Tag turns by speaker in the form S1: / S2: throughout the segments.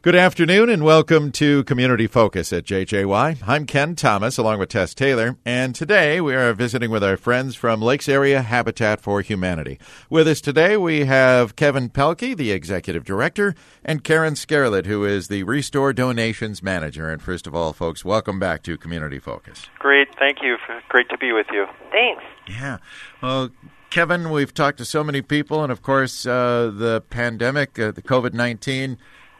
S1: Good afternoon and welcome to Community Focus at JJY. I'm Ken Thomas along with Tess Taylor, and today we are visiting with our friends from Lakes Area Habitat for Humanity. With us today we have Kevin Pelkey, the Executive Director, and Karen Scarlett, who is the Restore Donations Manager. And first of all, folks, welcome back to Community Focus.
S2: Great, thank you. Great to be with you.
S3: Thanks.
S1: Yeah. Well, Kevin, we've talked to so many people, and of course, uh, the pandemic, uh, the COVID 19,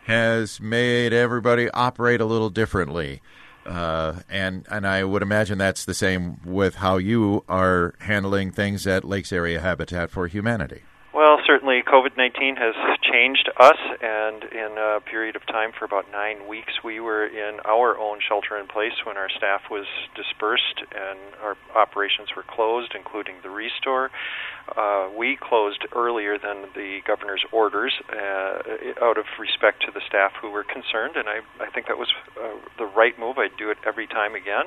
S1: has made everybody operate a little differently. Uh, and and I would imagine that's the same with how you are handling things at Lakes Area Habitat for Humanity.
S2: Well, certainly COVID 19 has changed us, and in a period of time for about nine weeks, we were in our own shelter in place when our staff was dispersed and our operations were closed, including the restore. Uh, we closed earlier than the governor's orders uh, out of respect to the staff who were concerned, and I, I think that was uh, the right move. I'd do it every time again.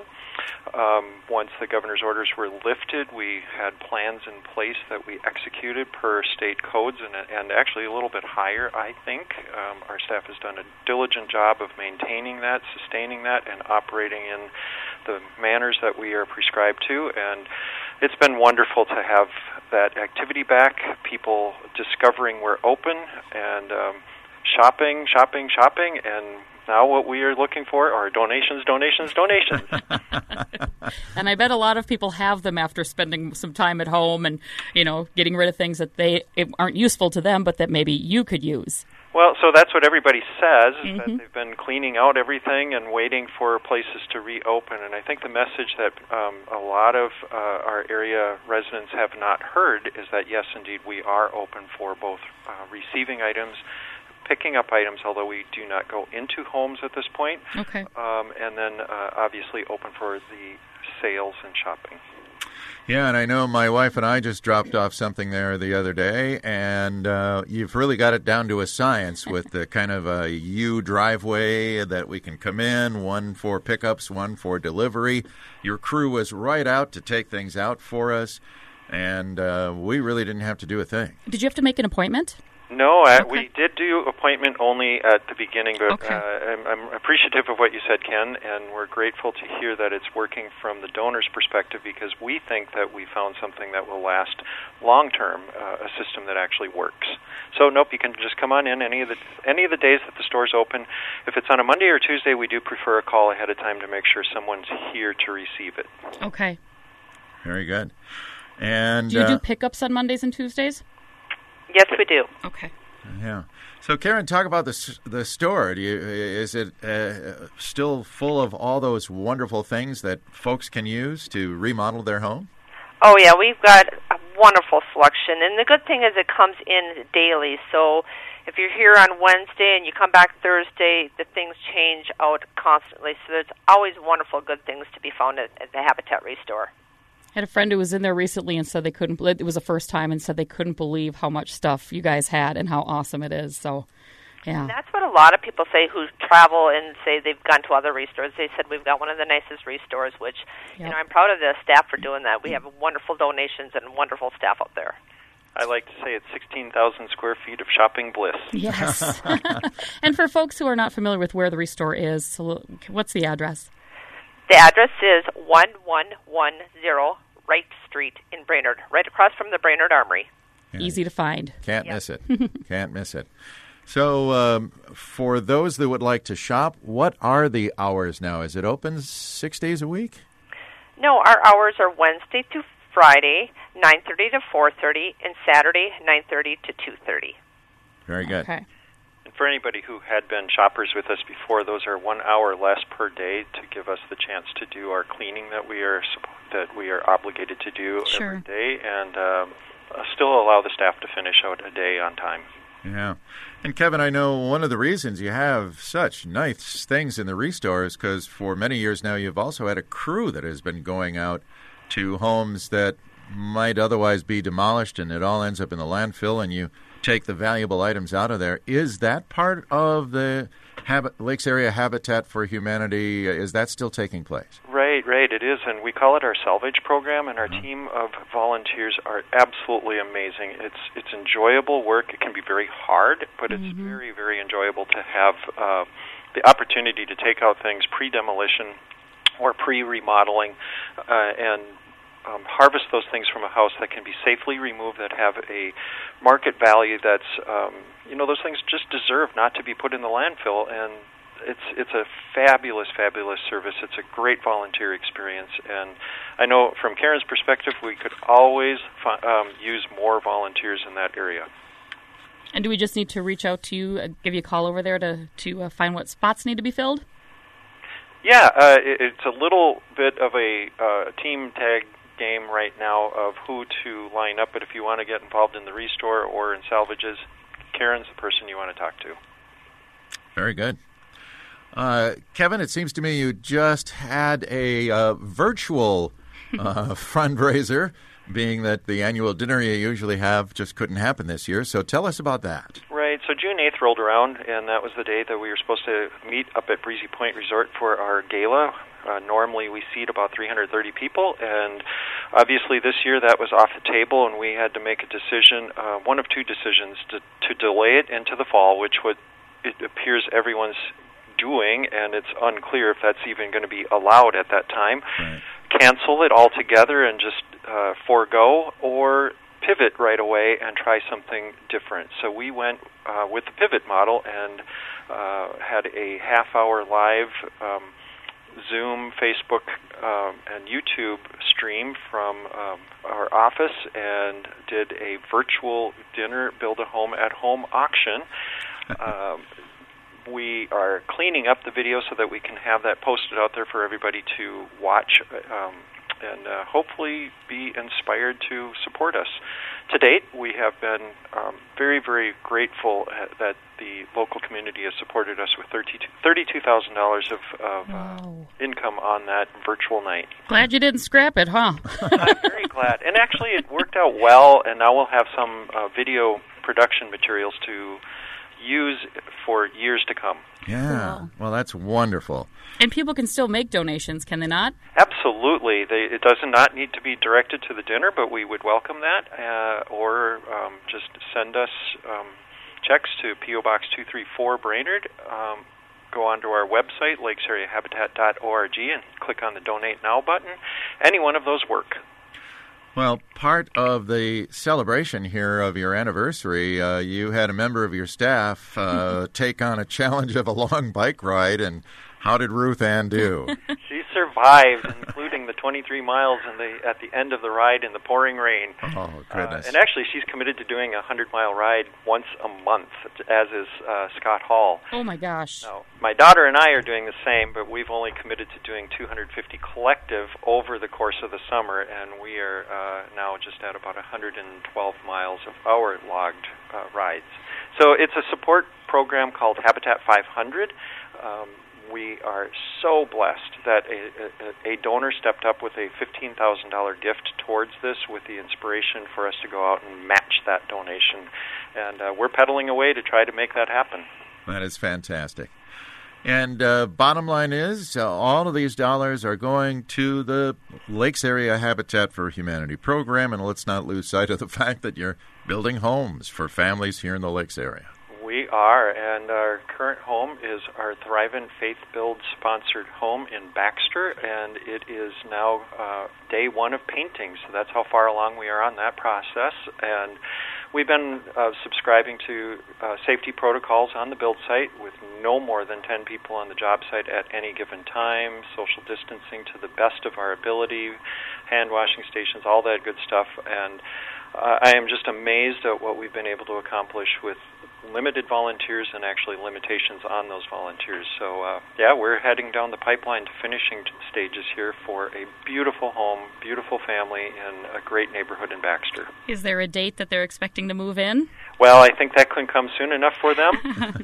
S2: Um, once the governor's orders were lifted, we had plans in place that we executed per state codes and, and actually a little bit higher, I think. Um, our staff has done a diligent job of maintaining that, sustaining that, and operating in the manners that we are prescribed to. And it's been wonderful to have that activity back, people discovering we're open, and um, shopping, shopping, shopping, and now what we are looking for are donations, donations, donations.
S4: and I bet a lot of people have them after spending some time at home and, you know, getting rid of things that they aren't useful to them, but that maybe you could use.
S2: Well, so that's what everybody says
S4: mm-hmm.
S2: that they've been cleaning out everything and waiting for places to reopen. And I think the message that um, a lot of uh, our area residents have not heard is that yes, indeed, we are open for both uh, receiving items picking up items, although we do not go into homes at this point.
S4: Okay.
S2: Um, and then uh, obviously open for the sales and shopping.
S1: Yeah, and I know my wife and I just dropped off something there the other day, and uh, you've really got it down to a science with the kind of a U driveway that we can come in, one for pickups, one for delivery. Your crew was right out to take things out for us, and uh, we really didn't have to do a thing.
S4: Did you have to make an appointment?
S2: No, uh, okay. we did do appointment only at the beginning, but
S4: okay.
S2: uh, I'm, I'm, appreciative of what you said, Ken, and we're grateful to hear that it's working from the donor's perspective because we think that we found something that will last long term, uh, a system that actually works. So, nope, you can just come on in any of the any of the days that the store's open. If it's on a Monday or Tuesday, we do prefer a call ahead of time to make sure someone's here to receive it.
S4: Okay.
S1: Very good. And
S4: do you do
S1: uh,
S4: pickups on Mondays and Tuesdays?
S3: Yes, we do.
S4: Okay.
S1: Yeah. So, Karen, talk about the the store. Do you, is it uh, still full of all those wonderful things that folks can use to remodel their home?
S3: Oh yeah, we've got a wonderful selection, and the good thing is it comes in daily. So, if you're here on Wednesday and you come back Thursday, the things change out constantly. So, there's always wonderful good things to be found at, at the Habitat Restore.
S4: I had a friend who was in there recently and said they couldn't. It was the first time and said they couldn't believe how much stuff you guys had and how awesome it is. So, yeah.
S3: And that's what a lot of people say who travel and say they've gone to other restores. They said we've got one of the nicest restores, which
S4: Yep.
S3: you know I'm proud of the staff for doing that. We have wonderful donations and wonderful staff out there.
S2: I like to say it's 16,000 square feet of shopping bliss.
S4: Yes. and for folks who are not familiar with where the restore is, so what's the address?
S3: The address is 1110 Wright Street in Brainerd, right across from the Brainerd Armory.
S1: Yeah.
S4: Easy to find.
S1: Can't
S3: Yep.
S1: miss it. Can't miss it. So, um, for those that would like to shop, what are the hours now? Is it open six days a week?
S3: No, our hours are Wednesday to Friday, 9:30 to 4:30, and Saturday, 9:30 to 2:30.
S1: Very good.
S4: Okay.
S2: And for anybody who had been shoppers with us before, those are one hour less per day to give us the chance to do our cleaning that we are that we are obligated to do
S4: Sure.
S2: every day, and um, uh, still allow the staff to finish out a day on time.
S1: Yeah. And Kevin, I know one of the reasons you have such nice things in the restore is because for many years now you've also had a crew that has been going out to homes that might otherwise be demolished and it all ends up in the landfill and you take the valuable items out of there. Is that part of the Habit, Lakes Area Habitat for Humanity? Is that still taking place?
S2: Right. Right, right, it is, and we call it our salvage program. And our mm-hmm. team of volunteers are absolutely amazing. It's it's enjoyable work. It can be very hard, but it's mm-hmm. very very enjoyable to have uh, the opportunity to take out things pre-demolition or pre-remodeling uh, and um, harvest those things from a house that can be safely removed, that have a market value that's, um, you know, those things just deserve not to be put in the landfill. And it's it's a fabulous, fabulous service. It's a great volunteer experience, and I know from Karen's perspective, we could always fi- um, use more volunteers in that area.
S4: And do we just need to reach out to you, uh, give you a call over there to to uh, find what spots need to be filled?
S2: Yeah, uh, it, it's a little bit of a uh, team tag game right now of who to line up. But if you want to get involved in the restore or in salvages, Karen's the person you want to talk to.
S1: Very good. Uh, Kevin, it seems to me you just had a uh, virtual uh, fundraiser, being that the annual dinner you usually have just couldn't happen this year. So tell us about that.
S2: Right. So June 8th rolled around, and that was the day that we were supposed to meet up at Breezy Point Resort for our gala. Uh, normally, we seat about 330 people, and obviously this year that was off the table, and we had to make a decision, uh, one of two decisions, to, to delay it into the fall, which would it appears everyone's doing, and it's unclear if that's even going to be allowed at that time. Right. Cancel it altogether and just uh, forego, or pivot right away and try something different. So we went uh, with the pivot model and uh, had a half hour live um, Zoom, Facebook, um, and YouTube stream from um, our office and did a virtual dinner, build a home at home auction. um, we are cleaning up the video so that we can have that posted out there for everybody to watch um, and uh, hopefully be inspired to support us. To date, we have been um, very, very grateful that the local community has supported us with $32,000 of, of uh, income on that virtual night.
S4: Glad you didn't scrap it, huh?
S2: I'm very glad. And actually, it worked out well, and now we'll have some uh, video production materials to use for years to come.
S1: Yeah. Cool. Well, that's wonderful.
S4: And people can still make donations, can they not?
S2: Absolutely. They, it does not need to be directed to the dinner, but we would welcome that. Uh, or um, just send us um, checks to P.O. Box 234 Brainerd. Um, go onto our website, lakesareahabitat.org, and click on the Donate Now button. Any one of those work.
S1: Well, part of the celebration here of your anniversary, uh, you had a member of your staff uh, take on a challenge of a long bike ride, and how did Ruth Ann do?
S2: she survived, including the 23 miles in the at the end of the ride in the pouring rain.
S1: Oh goodness!
S2: Uh, and actually, she's committed to doing a 100 mile ride once a month, as is uh, Scott Hall.
S4: Oh my gosh!
S2: Now, my daughter and I are doing the same, but we've only committed to doing 250 collective over the course of the summer, and we are uh, now just at about 112 miles of our logged uh, rides. So it's a support program called Habitat 500. Um, we are so blessed that a, a, a donor stepped up with a $15,000 gift towards this with the inspiration for us to go out and match that donation. And uh, we're pedaling away to try to make that happen.
S1: That is fantastic. And uh, bottom line is, uh, all of these dollars are going to the Lakes Area Habitat for Humanity program, and let's not lose sight of the fact that you're building homes for families here in the Lakes area.
S2: Are, and our current home is our Thrivent Faith Build sponsored home in Baxter, and it is now uh, day one of painting. So that's how far along we are on that process. And we've been uh, subscribing to uh, safety protocols on the build site with no more than 10 people on the job site at any given time, social distancing to the best of our ability, hand washing stations, all that good stuff. And uh, I am just amazed at what we've been able to accomplish with limited volunteers and actually limitations on those volunteers. So, uh, yeah, we're heading down the pipeline to finishing stages here for a beautiful home, beautiful family in a great neighborhood in Baxter.
S4: Is there a date that they're expecting to move in?
S2: Well, I think that couldn't come soon enough for them.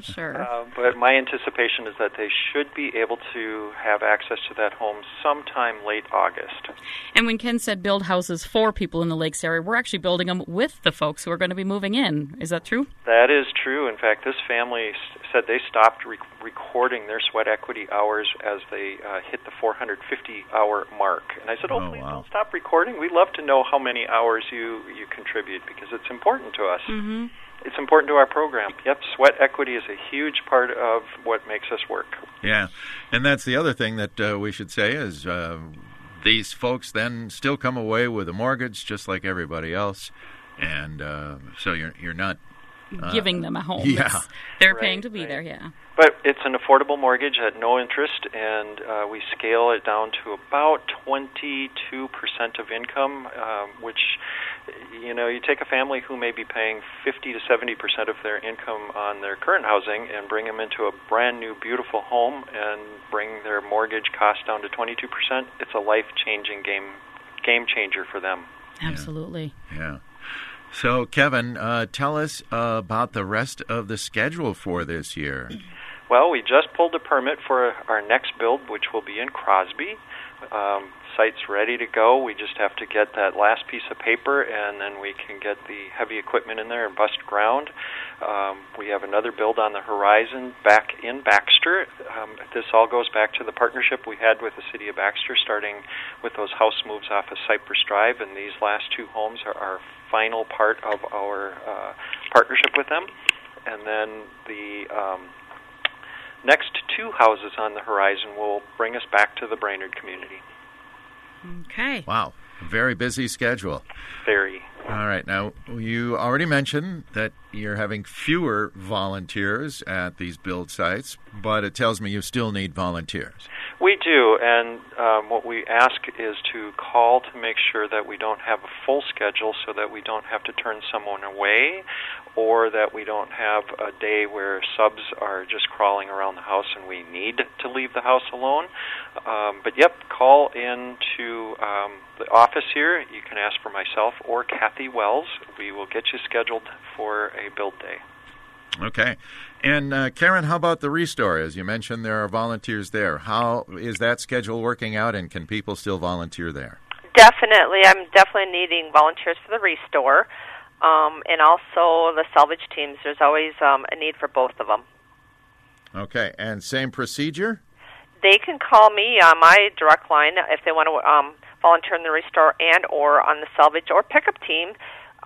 S4: sure.
S2: Uh, but my anticipation is that they should be able to have access to that home sometime late August.
S4: And when Ken said build houses for people in the Lakes area, we're actually building them with the folks who are going to be moving in. Is that true?
S2: That is true. In fact, this family said they stopped re- recording their sweat equity hours as they uh, hit the 450 hour mark. And I said, "Oh,
S1: Oh,
S2: please
S1: wow.
S2: don't stop recording. We'd love to know how many hours you you contribute because it's important to us.
S4: hmm
S2: It's important to our program. Yep, sweat equity is a huge part of what makes us work.
S1: Yeah, and that's the other thing that uh, we should say is uh, these folks then still come away with a mortgage just like everybody else, and uh, so you're you're not.
S4: Giving them a home.
S1: yeah.
S4: It's- They're
S2: Right,
S4: paying to be
S2: right.
S4: there, yeah.
S2: But it's an affordable mortgage at no interest, and uh, we scale it down to about 22% of income, um, which, you know, you take a family who may be paying 50 to 70% of their income on their current housing and bring them into a brand new, beautiful home and bring their mortgage cost down to 22%. It's a life changing game, game changer for them.
S4: Absolutely.
S1: Yeah. So, Kevin, uh, tell us uh, about the rest of the schedule for this year.
S2: Well, we just pulled a permit for our next build, which will be in Crosby. Um, site's ready to go. We just have to get that last piece of paper, and then we can get the heavy equipment in there and bust ground. Um, we have another build on the horizon back in Baxter. Um, this all goes back to the partnership we had with the city of Baxter, starting with those house moves off of Cypress Drive, and these last two homes are our final part of our uh, partnership with them. And then the um, next two houses on the horizon will bring us back to the Brainerd community.
S4: Okay.
S1: Wow, very busy schedule.
S2: Very.
S1: All right. Now, you already mentioned that you're having fewer volunteers at these build sites, but it tells me you still need volunteers.
S2: We do, and um, what we ask is to call to make sure that we don't have a full schedule so that we don't have to turn someone away or that we don't have a day where subs are just crawling around the house and we need to leave the house alone. Um, but yep, call in to um, the office here. You can ask for myself or Kathy Wells. We will get you scheduled for a build day.
S1: Okay. And uh, Karen, how about the restore? As you mentioned, there are volunteers there. How is that schedule working out, and can people still volunteer there?
S3: Definitely, I'm definitely needing volunteers for the restore, um, and also the salvage teams. There's always um, a need for both of them.
S1: Okay. And same procedure?
S3: They can call me on my direct line if they want to um, volunteer in the restore and or on the salvage or pickup team.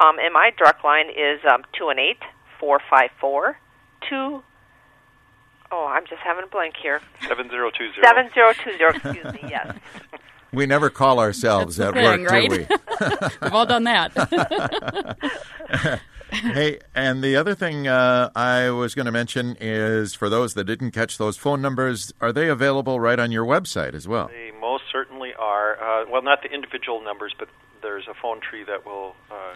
S3: Um, and my direct line is um, two one eight four five four two. Oh, I'm just having a blank here.
S2: 7020.
S3: Seven zero two zero. Excuse me. Yes.
S1: We never call ourselves
S4: That's
S1: at
S4: the thing,
S1: work,
S4: right?
S1: do we?
S4: We've all done that.
S1: hey, and the other thing uh, I was going to mention is for those that didn't catch those phone numbers, are they available right on your website as well?
S2: They most certainly are. Uh, well, not the individual numbers, but there's a phone tree that will uh,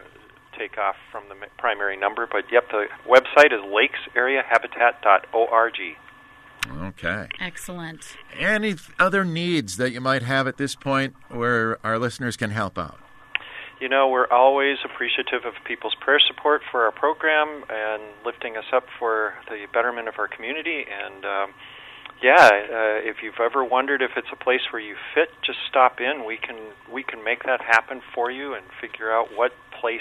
S2: take off from the primary number. But yep, the website is lakesareahabitat.org.
S1: Okay.
S4: Excellent.
S1: Any other needs that you might have at this point where our listeners can help out?
S2: You know, we're always appreciative of people's prayer support for our program and lifting us up for the betterment of our community. And um, yeah, uh, if you've ever wondered if it's a place where you fit, just stop in. We can we can make that happen for you and figure out what place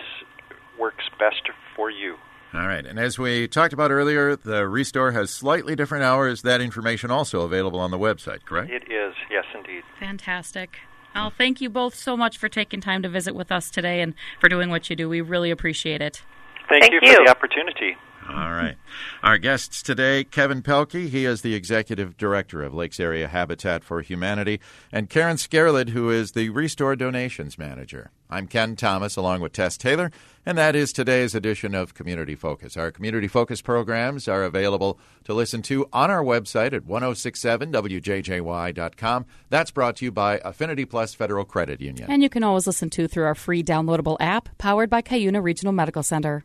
S2: works best for you.
S1: All right. And as we talked about earlier, the Restore has slightly different hours. That information also available on the website, correct?
S2: It is, yes, indeed.
S4: Fantastic. Well, thank you both so much for taking time to visit with us today and for doing what you do. We really appreciate it.
S2: Thank,
S3: Thank
S2: you,
S3: you.
S2: for the opportunity.
S1: All right. Our guests today, Kevin Pelkey, he is the Executive Director of Lakes Area Habitat for Humanity, and Karen Scarlett, who is the Restore Donations Manager. I'm Ken Thomas, along with Tess Taylor, and that is today's edition of Community Focus. Our Community Focus programs are available to listen to on our website at 1067wjjy.com. That's brought to you by Affinity Plus Federal Credit Union.
S4: And you can always listen to through our free downloadable app powered by Cuyuna Regional Medical Center.